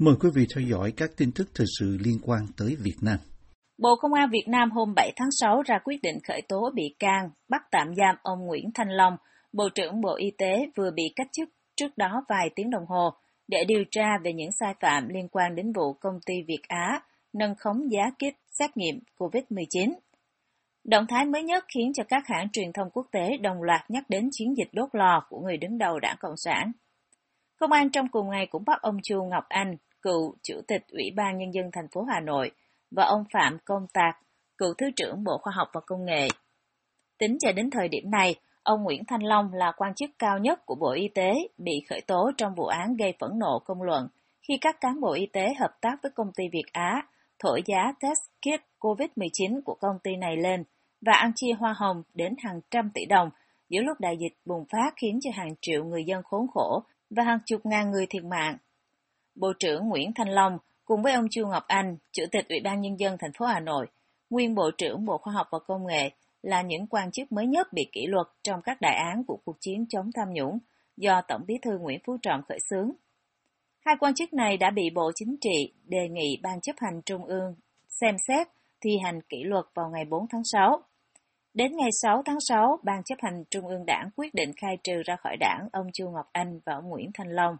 Mời quý vị theo dõi các tin tức thời sự liên quan tới Việt Nam. Bộ Công an Việt Nam hôm 7 tháng 6 ra quyết định khởi tố bị can, bắt tạm giam ông Nguyễn Thanh Long, Bộ trưởng Bộ Y tế vừa bị cách chức trước đó vài tiếng đồng hồ để điều tra về những sai phạm liên quan đến vụ công ty Việt Á nâng khống giá kit xét nghiệm COVID-19. Động thái mới nhất khiến cho các hãng truyền thông quốc tế đồng loạt nhắc đến chiến dịch đốt lò của người đứng đầu đảng Cộng sản. Công an trong cùng ngày cũng bắt ông Chu Ngọc Anh, cựu Chủ tịch Ủy ban Nhân dân thành phố Hà Nội, và ông Phạm Công Tạc, cựu Thứ trưởng Bộ Khoa học và Công nghệ. Tính cho đến thời điểm này, ông Nguyễn Thanh Long là quan chức cao nhất của Bộ Y tế bị khởi tố trong vụ án gây phẫn nộ công luận khi các cán bộ y tế hợp tác với công ty Việt Á thổi giá test kit COVID-19 của công ty này lên và ăn chia hoa hồng đến hàng trăm tỷ đồng giữa lúc đại dịch bùng phát khiến cho hàng triệu người dân khốn khổ và hàng chục ngàn người thiệt mạng. Bộ trưởng Nguyễn Thanh Long cùng với ông Chu Ngọc Anh, Chủ tịch Ủy ban Nhân dân thành phố Hà Nội, nguyên Bộ trưởng Bộ Khoa học và Công nghệ là những quan chức mới nhất bị kỷ luật trong các đại án của cuộc chiến chống tham nhũng do Tổng bí thư Nguyễn Phú Trọng khởi xướng. Hai quan chức này đã bị Bộ Chính trị đề nghị Ban chấp hành Trung ương xem xét thi hành kỷ luật vào ngày 4 tháng 6. Đến ngày 6 tháng 6, Ban chấp hành Trung ương đảng quyết định khai trừ ra khỏi đảng ông Chu Ngọc Anh và ông Nguyễn Thanh Long.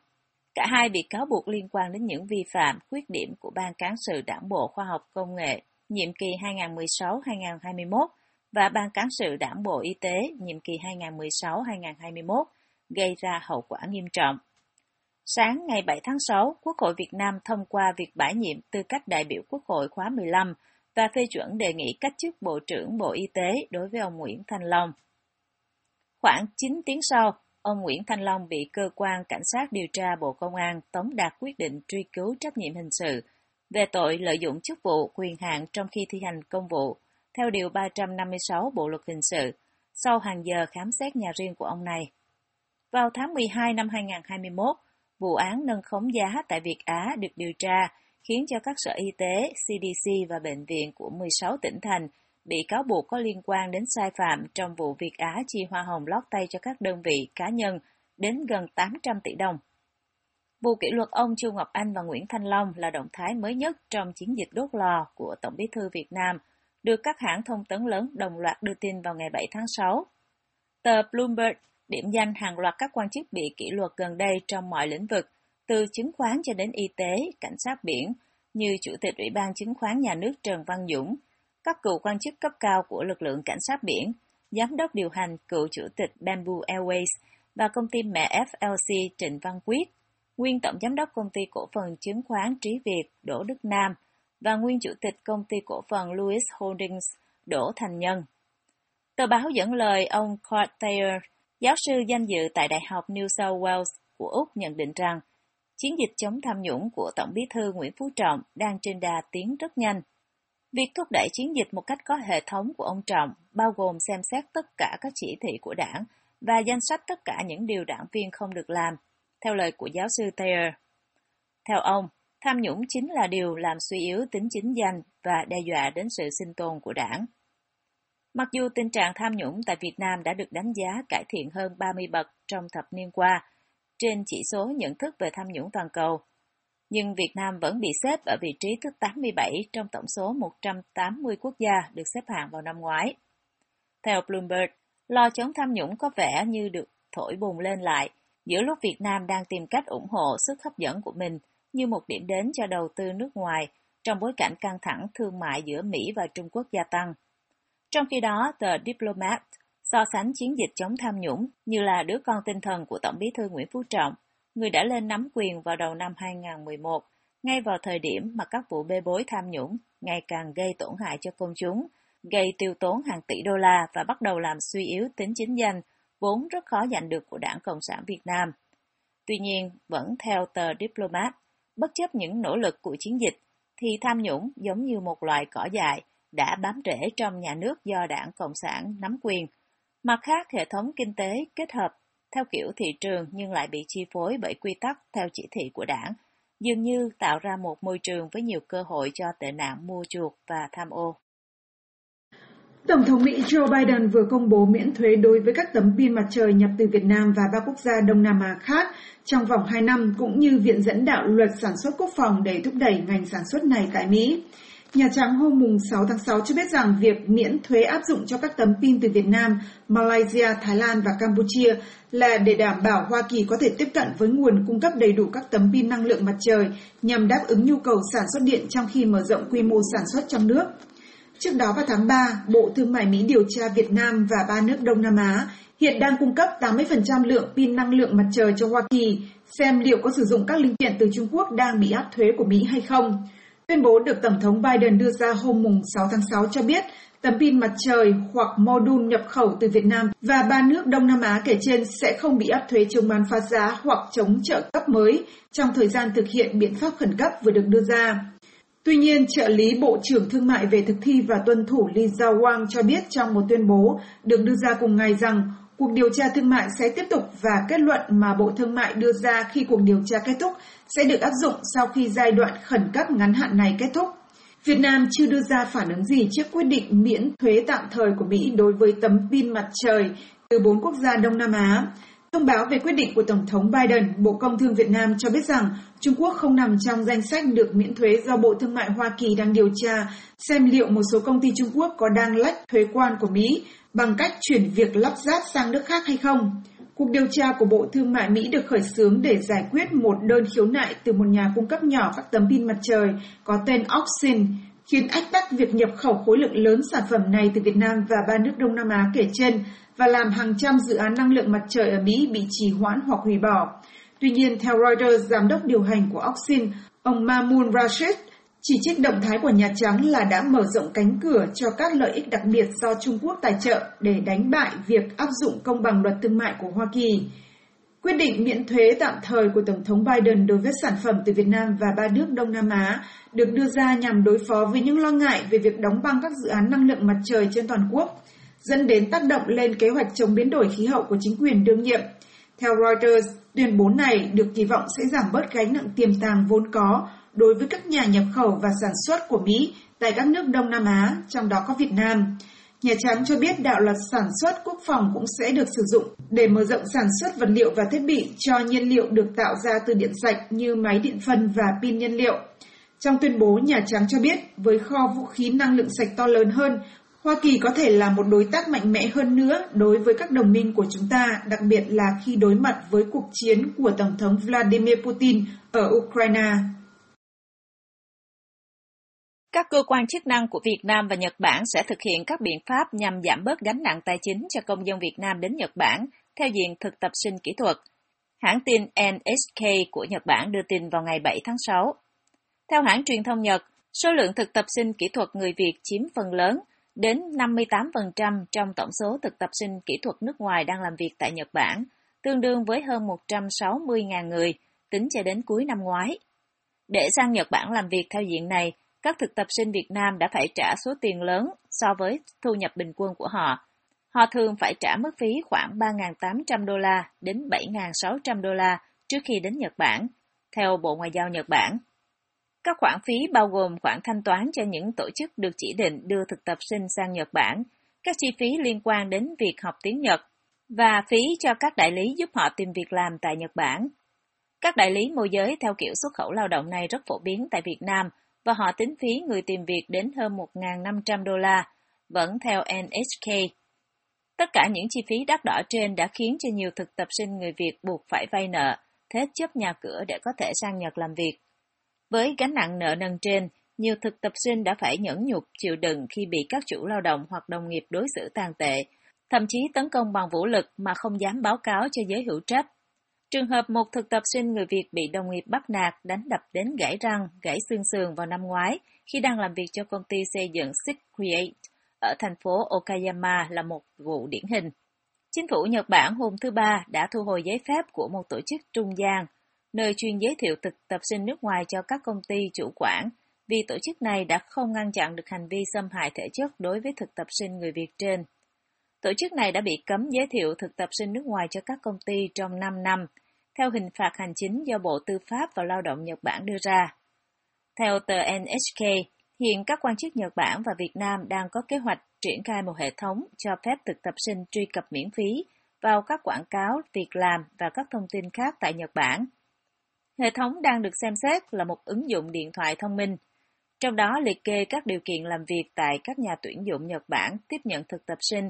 Cả hai bị cáo buộc liên quan đến những vi phạm, khuyết điểm của Ban Cán sự Đảng Bộ Khoa học Công nghệ nhiệm kỳ 2016-2021 và Ban Cán sự Đảng Bộ Y tế nhiệm kỳ 2016-2021 gây ra hậu quả nghiêm trọng. Sáng ngày 7 tháng 6, Quốc hội Việt Nam thông qua việc bãi nhiệm tư cách đại biểu Quốc hội khóa 15 và phê chuẩn đề nghị cách chức Bộ trưởng Bộ Y tế đối với ông Nguyễn Thanh Long. Khoảng 9 tiếng sau, ông Nguyễn Thanh Long bị cơ quan cảnh sát điều tra Bộ Công an tống đạt quyết định truy cứu trách nhiệm hình sự về tội lợi dụng chức vụ quyền hạn trong khi thi hành công vụ, theo Điều 356 Bộ Luật Hình sự, sau hàng giờ khám xét nhà riêng của ông này. Vào tháng 12 năm 2021, vụ án nâng khống giá tại Việt Á được điều tra khiến cho các sở y tế, CDC và bệnh viện của 16 tỉnh thành bị cáo buộc có liên quan đến sai phạm trong vụ Việt Á chi hoa hồng lót tay cho các đơn vị cá nhân đến gần 800 tỷ đồng. Vụ kỷ luật ông Chu Ngọc Anh và Nguyễn Thanh Long là động thái mới nhất trong chiến dịch đốt lò của Tổng bí thư Việt Nam, được các hãng thông tấn lớn đồng loạt đưa tin vào ngày 7 tháng 6. Tờ Bloomberg điểm danh hàng loạt các quan chức bị kỷ luật gần đây trong mọi lĩnh vực, từ chứng khoán cho đến y tế, cảnh sát biển, như Chủ tịch Ủy ban Chứng khoán Nhà nước Trần Văn Dũng, các cựu quan chức cấp cao của lực lượng cảnh sát biển, giám đốc điều hành cựu chủ tịch Bamboo Airways và công ty mẹ FLC Trịnh Văn Quyết, nguyên tổng giám đốc công ty cổ phần chứng khoán Trí Việt Đỗ Đức Nam và nguyên chủ tịch công ty cổ phần Louis Holdings Đỗ Thành Nhân. Tờ báo dẫn lời ông Cord Thayer, giáo sư danh dự tại Đại học New South Wales của Úc nhận định rằng chiến dịch chống tham nhũng của Tổng bí thư Nguyễn Phú Trọng đang trên đà tiến rất nhanh. Việc thúc đẩy chiến dịch một cách có hệ thống của ông Trọng bao gồm xem xét tất cả các chỉ thị của đảng và danh sách tất cả những điều đảng viên không được làm, theo lời của giáo sư Thayer. Theo ông, tham nhũng chính là điều làm suy yếu tính chính danh và đe dọa đến sự sinh tồn của đảng. Mặc dù tình trạng tham nhũng tại Việt Nam đã được đánh giá cải thiện hơn 30 bậc trong thập niên qua, trên chỉ số nhận thức về tham nhũng toàn cầu, nhưng Việt Nam vẫn bị xếp ở vị trí thứ 87 trong tổng số 180 quốc gia được xếp hạng vào năm ngoái. Theo Bloomberg, lo chống tham nhũng có vẻ như được thổi bùng lên lại giữa lúc Việt Nam đang tìm cách ủng hộ sức hấp dẫn của mình như một điểm đến cho đầu tư nước ngoài trong bối cảnh căng thẳng thương mại giữa Mỹ và Trung Quốc gia tăng. Trong khi đó, tờ Diplomat so sánh chiến dịch chống tham nhũng như là đứa con tinh thần của Tổng bí thư Nguyễn Phú Trọng, người đã lên nắm quyền vào đầu năm 2011, ngay vào thời điểm mà các vụ bê bối tham nhũng ngày càng gây tổn hại cho công chúng, gây tiêu tốn hàng tỷ đô la và bắt đầu làm suy yếu tính chính danh, vốn rất khó giành được của Đảng Cộng sản Việt Nam. Tuy nhiên, vẫn theo tờ Diplomat, bất chấp những nỗ lực của chiến dịch, thì tham nhũng giống như một loài cỏ dại đã bám rễ trong nhà nước do Đảng Cộng sản nắm quyền. Mặt khác, hệ thống kinh tế kết hợp theo kiểu thị trường nhưng lại bị chi phối bởi quy tắc theo chỉ thị của đảng, dường như tạo ra một môi trường với nhiều cơ hội cho tệ nạn mua chuộc và tham ô. Tổng thống Mỹ Joe Biden vừa công bố miễn thuế đối với các tấm pin mặt trời nhập từ Việt Nam và ba quốc gia Đông Nam Á khác trong vòng 2 năm, cũng như viện dẫn đạo luật sản xuất quốc phòng để thúc đẩy ngành sản xuất này tại Mỹ. Nhà Trắng hôm mùng 6 tháng 6 cho biết rằng việc miễn thuế áp dụng cho các tấm pin từ Việt Nam, Malaysia, Thái Lan và Campuchia là để đảm bảo Hoa Kỳ có thể tiếp cận với nguồn cung cấp đầy đủ các tấm pin năng lượng mặt trời nhằm đáp ứng nhu cầu sản xuất điện trong khi mở rộng quy mô sản xuất trong nước. Trước đó vào tháng 3, Bộ Thương mại Mỹ điều tra Việt Nam và ba nước Đông Nam Á hiện đang cung cấp 80% lượng pin năng lượng mặt trời cho Hoa Kỳ, xem liệu có sử dụng các linh kiện từ Trung Quốc đang bị áp thuế của Mỹ hay không. Tuyên bố được Tổng thống Biden đưa ra hôm mùng 6 tháng 6 cho biết tấm pin mặt trời hoặc mô đun nhập khẩu từ Việt Nam và ba nước Đông Nam Á kể trên sẽ không bị áp thuế chống bán phá giá hoặc chống trợ cấp mới trong thời gian thực hiện biện pháp khẩn cấp vừa được đưa ra. Tuy nhiên, trợ lý Bộ trưởng Thương mại về thực thi và tuân thủ Lisa Zhao Wang cho biết trong một tuyên bố được đưa ra cùng ngày rằng cuộc điều tra thương mại sẽ tiếp tục và kết luận mà Bộ Thương mại đưa ra khi cuộc điều tra kết thúc sẽ được áp dụng sau khi giai đoạn khẩn cấp ngắn hạn này kết thúc. Việt Nam chưa đưa ra phản ứng gì trước quyết định miễn thuế tạm thời của Mỹ đối với tấm pin mặt trời từ bốn quốc gia Đông Nam Á. Thông báo về quyết định của Tổng thống Biden, Bộ Công Thương Việt Nam cho biết rằng Trung Quốc không nằm trong danh sách được miễn thuế do Bộ Thương mại Hoa Kỳ đang điều tra xem liệu một số công ty Trung Quốc có đang lách thuế quan của Mỹ bằng cách chuyển việc lắp ráp sang nước khác hay không. Cuộc điều tra của Bộ Thương mại Mỹ được khởi xướng để giải quyết một đơn khiếu nại từ một nhà cung cấp nhỏ các tấm pin mặt trời có tên Oxin, khiến ách tắc việc nhập khẩu khối lượng lớn sản phẩm này từ Việt Nam và ba nước Đông Nam Á kể trên và làm hàng trăm dự án năng lượng mặt trời ở Mỹ bị trì hoãn hoặc hủy bỏ. Tuy nhiên, theo Reuters, giám đốc điều hành của Oxin, ông Mamun Rashid, chỉ trích động thái của Nhà Trắng là đã mở rộng cánh cửa cho các lợi ích đặc biệt do Trung Quốc tài trợ để đánh bại việc áp dụng công bằng luật thương mại của Hoa Kỳ. Quyết định miễn thuế tạm thời của Tổng thống Biden đối với sản phẩm từ Việt Nam và ba nước Đông Nam Á được đưa ra nhằm đối phó với những lo ngại về việc đóng băng các dự án năng lượng mặt trời trên toàn quốc, dẫn đến tác động lên kế hoạch chống biến đổi khí hậu của chính quyền đương nhiệm. Theo Reuters, tuyên bố này được kỳ vọng sẽ giảm bớt gánh nặng tiềm tàng vốn có đối với các nhà nhập khẩu và sản xuất của Mỹ tại các nước Đông Nam Á, trong đó có Việt Nam. Nhà Trắng cho biết đạo luật sản xuất quốc phòng cũng sẽ được sử dụng để mở rộng sản xuất vật liệu và thiết bị cho nhiên liệu được tạo ra từ điện sạch như máy điện phân và pin nhiên liệu. Trong tuyên bố, Nhà Trắng cho biết với kho vũ khí năng lượng sạch to lớn hơn, Hoa Kỳ có thể là một đối tác mạnh mẽ hơn nữa đối với các đồng minh của chúng ta, đặc biệt là khi đối mặt với cuộc chiến của Tổng thống Vladimir Putin ở Ukraine. Các cơ quan chức năng của Việt Nam và Nhật Bản sẽ thực hiện các biện pháp nhằm giảm bớt gánh nặng tài chính cho công dân Việt Nam đến Nhật Bản theo diện thực tập sinh kỹ thuật. Hãng tin NHK của Nhật Bản đưa tin vào ngày 7 tháng 6. Theo hãng truyền thông Nhật, số lượng thực tập sinh kỹ thuật người Việt chiếm phần lớn, đến 58% trong tổng số thực tập sinh kỹ thuật nước ngoài đang làm việc tại Nhật Bản, tương đương với hơn 160.000 người, tính cho đến cuối năm ngoái. Để sang Nhật Bản làm việc theo diện này, các thực tập sinh Việt Nam đã phải trả số tiền lớn so với thu nhập bình quân của họ. Họ thường phải trả mức phí khoảng 3.800 đô la đến 7.600 đô la trước khi đến Nhật Bản, theo Bộ Ngoại giao Nhật Bản. Các khoản phí bao gồm khoản thanh toán cho những tổ chức được chỉ định đưa thực tập sinh sang Nhật Bản, các chi phí liên quan đến việc học tiếng Nhật, và phí cho các đại lý giúp họ tìm việc làm tại Nhật Bản. Các đại lý môi giới theo kiểu xuất khẩu lao động này rất phổ biến tại Việt Nam và họ tính phí người tìm việc đến hơn 1.500 đô la, vẫn theo NHK. Tất cả những chi phí đắt đỏ trên đã khiến cho nhiều thực tập sinh người Việt buộc phải vay nợ, thế chấp nhà cửa để có thể sang Nhật làm việc. Với gánh nặng nợ nần trên, nhiều thực tập sinh đã phải nhẫn nhục chịu đựng khi bị các chủ lao động hoặc đồng nghiệp đối xử tàn tệ, thậm chí tấn công bằng vũ lực mà không dám báo cáo cho giới hữu trách. Trường hợp một thực tập sinh người Việt bị đồng nghiệp bắt nạt, đánh đập đến gãy răng, gãy xương sườn vào năm ngoái khi đang làm việc cho công ty xây dựng Six Create ở thành phố Okayama là một vụ điển hình. Chính phủ Nhật Bản hôm thứ Ba đã thu hồi giấy phép của một tổ chức trung gian, nơi chuyên giới thiệu thực tập sinh nước ngoài cho các công ty chủ quản, vì tổ chức này đã không ngăn chặn được hành vi xâm hại thể chất đối với thực tập sinh người Việt trên. Tổ chức này đã bị cấm giới thiệu thực tập sinh nước ngoài cho các công ty trong 5 năm, theo hình phạt hành chính do Bộ Tư pháp và Lao động Nhật Bản đưa ra. Theo tờ NHK, Hiện các quan chức Nhật Bản và Việt Nam đang có kế hoạch triển khai một hệ thống cho phép thực tập sinh truy cập miễn phí vào các quảng cáo, việc làm và các thông tin khác tại Nhật Bản. Hệ thống đang được xem xét là một ứng dụng điện thoại thông minh, trong đó liệt kê các điều kiện làm việc tại các nhà tuyển dụng Nhật Bản tiếp nhận thực tập sinh,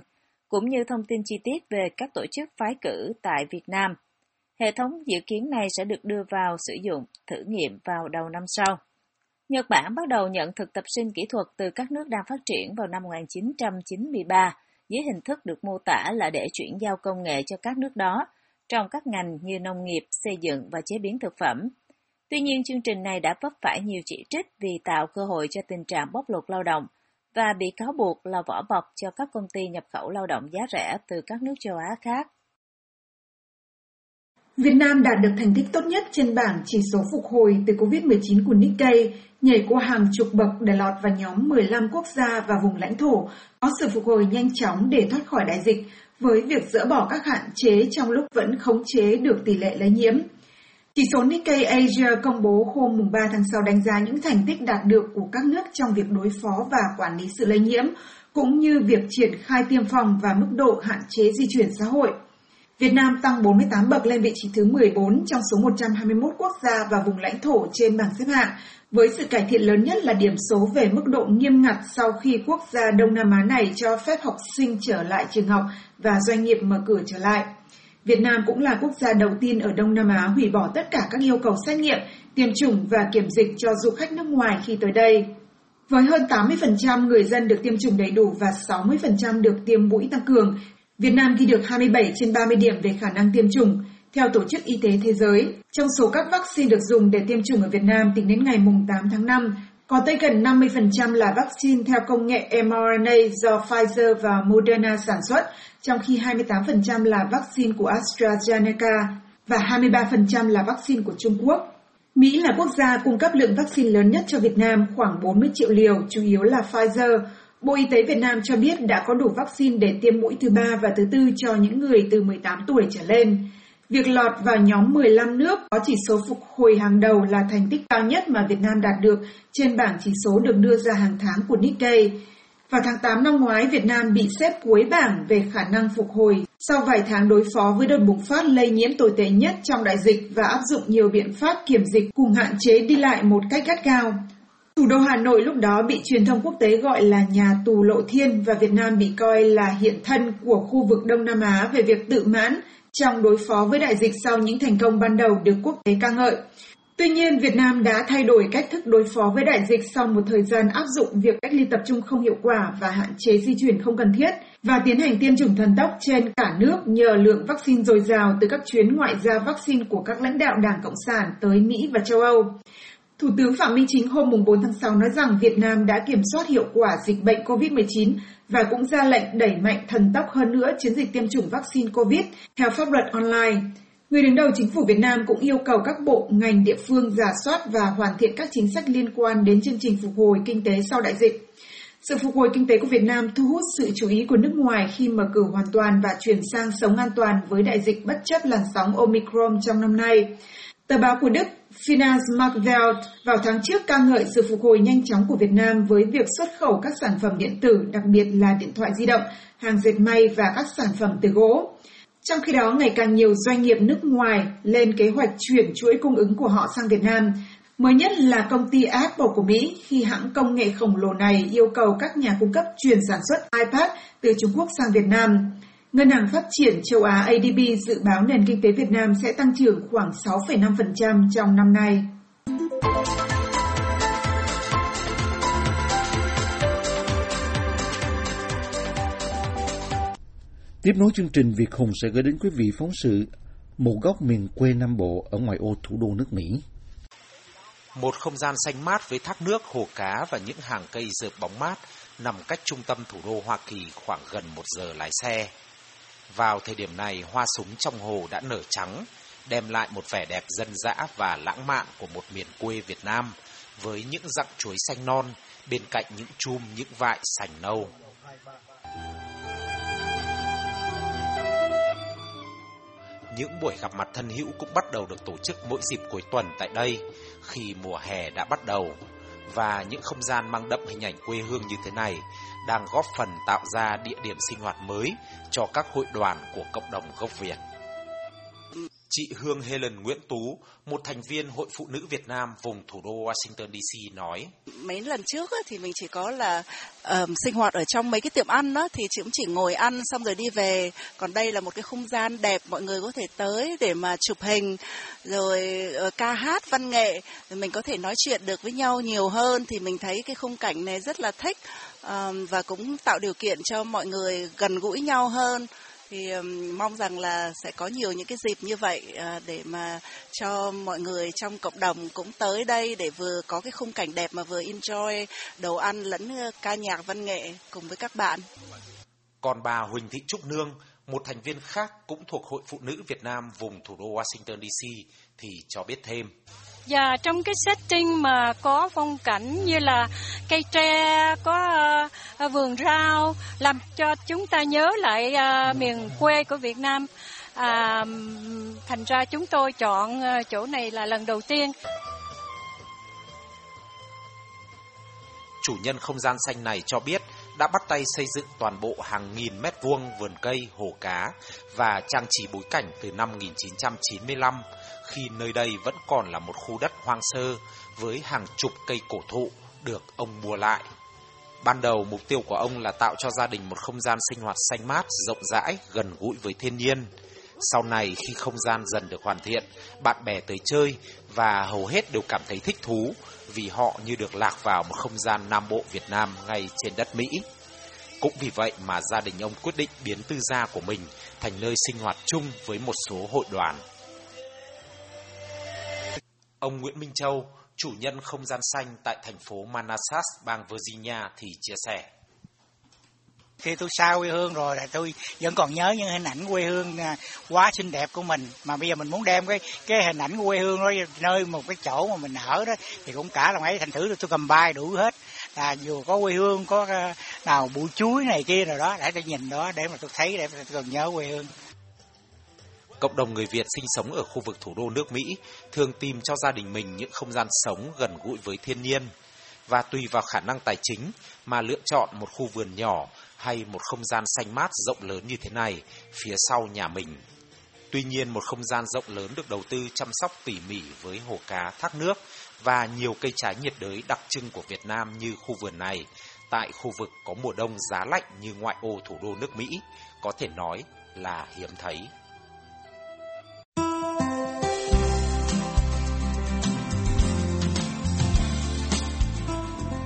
cũng như thông tin chi tiết về các tổ chức phái cử tại Việt Nam. Hệ thống dự kiến này sẽ được đưa vào sử dụng thử nghiệm vào đầu năm sau. Nhật Bản bắt đầu nhận thực tập sinh kỹ thuật từ các nước đang phát triển vào năm 1993 dưới hình thức được mô tả là để chuyển giao công nghệ cho các nước đó trong các ngành như nông nghiệp, xây dựng và chế biến thực phẩm. Tuy nhiên, chương trình này đã vấp phải nhiều chỉ trích vì tạo cơ hội cho tình trạng bóc lột lao động và bị cáo buộc là vỏ bọc cho các công ty nhập khẩu lao động giá rẻ từ các nước châu Á khác. Việt Nam đạt được thành tích tốt nhất trên bảng chỉ số phục hồi từ COVID-19 của Nikkei, nhảy qua hàng chục bậc để lọt vào nhóm 15 quốc gia và vùng lãnh thổ có sự phục hồi nhanh chóng để thoát khỏi đại dịch, với việc dỡ bỏ các hạn chế trong lúc vẫn khống chế được tỷ lệ lây nhiễm. Chỉ số Nikkei Asia công bố hôm 3 tháng 6 đánh giá những thành tích đạt được của các nước trong việc đối phó và quản lý sự lây nhiễm, cũng như việc triển khai tiêm phòng và mức độ hạn chế di chuyển xã hội. Việt Nam tăng 48 bậc lên vị trí thứ 14 trong số 121 quốc gia và vùng lãnh thổ trên bảng xếp hạng, với sự cải thiện lớn nhất là điểm số về mức độ nghiêm ngặt sau khi quốc gia Đông Nam Á này cho phép học sinh trở lại trường học và doanh nghiệp mở cửa trở lại. Việt Nam cũng là quốc gia đầu tiên ở Đông Nam Á hủy bỏ tất cả các yêu cầu xét nghiệm, tiêm chủng và kiểm dịch cho du khách nước ngoài khi tới đây. Với hơn 80% người dân được tiêm chủng đầy đủ và 60% được tiêm mũi tăng cường, Việt Nam ghi được 27 trên 30 điểm về khả năng tiêm chủng, theo Tổ chức Y tế Thế giới. Trong số các vaccine được dùng để tiêm chủng ở Việt Nam tính đến ngày 8 tháng 5, có tới gần 50% là vaccine theo công nghệ mRNA do Pfizer và Moderna sản xuất, trong khi 28% là vaccine của AstraZeneca và 23% là vaccine của Trung Quốc. Mỹ là quốc gia cung cấp lượng vaccine lớn nhất cho Việt Nam khoảng 40 triệu liều, chủ yếu là Pfizer. Bộ Y tế Việt Nam cho biết đã có đủ vaccine để tiêm mũi thứ ba và thứ tư cho những người từ 18 tuổi trở lên. Việc lọt vào nhóm 15 nước có chỉ số phục hồi hàng đầu là thành tích cao nhất mà Việt Nam đạt được trên bảng chỉ số được đưa ra hàng tháng của Nikkei. Vào tháng 8 năm ngoái, Việt Nam bị xếp cuối bảng về khả năng phục hồi sau vài tháng đối phó với đợt bùng phát lây nhiễm tồi tệ nhất trong đại dịch và áp dụng nhiều biện pháp kiểm dịch cùng hạn chế đi lại một cách gắt gao. Thủ đô Hà Nội lúc đó bị truyền thông quốc tế gọi là nhà tù lộ thiên và Việt Nam bị coi là hiện thân của khu vực Đông Nam Á về việc tự mãn trong đối phó với đại dịch sau những thành công ban đầu được quốc tế ca ngợi. Tuy nhiên, Việt Nam đã thay đổi cách thức đối phó với đại dịch sau một thời gian áp dụng việc cách ly tập trung không hiệu quả và hạn chế di chuyển không cần thiết và tiến hành tiêm chủng thần tốc trên cả nước nhờ lượng vaccine dồi dào từ các chuyến ngoại giao vaccine của các lãnh đạo Đảng Cộng sản tới Mỹ và châu Âu. Thủ tướng Phạm Minh Chính hôm 4 tháng 6 nói rằng Việt Nam đã kiểm soát hiệu quả dịch bệnh COVID-19 và cũng ra lệnh đẩy mạnh thần tốc hơn nữa chiến dịch tiêm chủng vaccine COVID theo pháp luật online. Người đứng đầu chính phủ Việt Nam cũng yêu cầu các bộ, ngành, địa phương giả soát và hoàn thiện các chính sách liên quan đến chương trình phục hồi kinh tế sau đại dịch. Sự phục hồi kinh tế của Việt Nam thu hút sự chú ý của nước ngoài khi mở cửa hoàn toàn và chuyển sang sống an toàn với đại dịch bất chấp làn sóng Omicron trong năm nay. Tờ báo của Đức Finance Finanzmarktwelt vào tháng trước ca ngợi sự phục hồi nhanh chóng của Việt Nam với việc xuất khẩu các sản phẩm điện tử, đặc biệt là điện thoại di động, hàng dệt may và các sản phẩm từ gỗ. Trong khi đó, ngày càng nhiều doanh nghiệp nước ngoài lên kế hoạch chuyển chuỗi cung ứng của họ sang Việt Nam. Mới nhất là công ty Apple của Mỹ khi hãng công nghệ khổng lồ này yêu cầu các nhà cung cấp chuyển sản xuất iPad từ Trung Quốc sang Việt Nam. Ngân hàng Phát triển châu Á ADB dự báo nền kinh tế Việt Nam sẽ tăng trưởng khoảng 6,5% trong năm nay. Tiếp nối chương trình, Việt Hùng sẽ gửi đến quý vị phóng sự Một góc miền quê Nam Bộ ở ngoài ô thủ đô nước Mỹ. Một không gian xanh mát với thác nước, hồ cá và những hàng cây rợp bóng mát nằm cách trung tâm thủ đô Hoa Kỳ khoảng gần một giờ lái xe. Vào thời điểm này, hoa súng trong hồ đã nở trắng, đem lại một vẻ đẹp dân dã và lãng mạn của một miền quê Việt Nam với những dặng chuối xanh non bên cạnh những chum những vại sành nâu. Những buổi gặp mặt thân hữu cũng bắt đầu được tổ chức mỗi dịp cuối tuần tại đây khi mùa hè đã bắt đầu và những không gian mang đậm hình ảnh quê hương như thế này đang góp phần tạo ra địa điểm sinh hoạt mới cho các hội đoàn của cộng đồng gốc Việt. Chị Hương Helen Nguyễn Tú, một thành viên Hội Phụ Nữ Việt Nam vùng thủ đô Washington DC nói. Mấy lần trước thì mình chỉ có là um, sinh hoạt ở trong mấy cái tiệm ăn đó thì chị cũng chỉ ngồi ăn xong rồi đi về. Còn đây là một cái không gian đẹp mọi người có thể tới để mà chụp hình rồi uh, ca hát văn nghệ rồi mình có thể nói chuyện được với nhau nhiều hơn thì mình thấy cái khung cảnh này rất là thích um, và cũng tạo điều kiện cho mọi người gần gũi nhau hơn thì um, mong rằng là sẽ có nhiều những cái dịp như vậy uh, để mà cho mọi người trong cộng đồng cũng tới đây để vừa có cái khung cảnh đẹp mà vừa enjoy đồ ăn lẫn ca nhạc văn nghệ cùng với các bạn. Còn bà Huỳnh Thị Trúc Nương, một thành viên khác cũng thuộc Hội Phụ Nữ Việt Nam vùng thủ đô Washington DC thì cho biết thêm. Và trong cái setting mà có phong cảnh như là cây tre, có uh, vườn rau, làm cho chúng ta nhớ lại uh, miền quê của Việt Nam. À, thành ra chúng tôi chọn uh, chỗ này là lần đầu tiên. Chủ nhân không gian xanh này cho biết đã bắt tay xây dựng toàn bộ hàng nghìn mét vuông vườn cây, hồ cá và trang trí bối cảnh từ năm 1995 khi nơi đây vẫn còn là một khu đất hoang sơ với hàng chục cây cổ thụ được ông mua lại. Ban đầu mục tiêu của ông là tạo cho gia đình một không gian sinh hoạt xanh mát, rộng rãi, gần gũi với thiên nhiên. Sau này khi không gian dần được hoàn thiện, bạn bè tới chơi và hầu hết đều cảm thấy thích thú vì họ như được lạc vào một không gian Nam Bộ Việt Nam ngay trên đất Mỹ. Cũng vì vậy mà gia đình ông quyết định biến tư gia của mình thành nơi sinh hoạt chung với một số hội đoàn. Ông Nguyễn Minh Châu, chủ nhân không gian xanh tại thành phố Manassas, bang Virginia thì chia sẻ. Khi tôi xa quê hương rồi là tôi vẫn còn nhớ những hình ảnh quê hương à, quá xinh đẹp của mình. Mà bây giờ mình muốn đem cái cái hình ảnh quê hương đó nơi một cái chỗ mà mình ở đó thì cũng cả lòng ấy thành thử tôi cầm bài đủ hết. Là dù có quê hương, có à, nào bụi chuối này kia rồi đó để tôi nhìn đó để mà tôi thấy để tôi còn nhớ quê hương. Cộng đồng người Việt sinh sống ở khu vực thủ đô nước Mỹ thường tìm cho gia đình mình những không gian sống gần gũi với thiên nhiên và tùy vào khả năng tài chính mà lựa chọn một khu vườn nhỏ hay một không gian xanh mát rộng lớn như thế này phía sau nhà mình. Tuy nhiên một không gian rộng lớn được đầu tư chăm sóc tỉ mỉ với hồ cá, thác nước và nhiều cây trái nhiệt đới đặc trưng của Việt Nam như khu vườn này tại khu vực có mùa đông giá lạnh như ngoại ô thủ đô nước Mỹ có thể nói là hiếm thấy.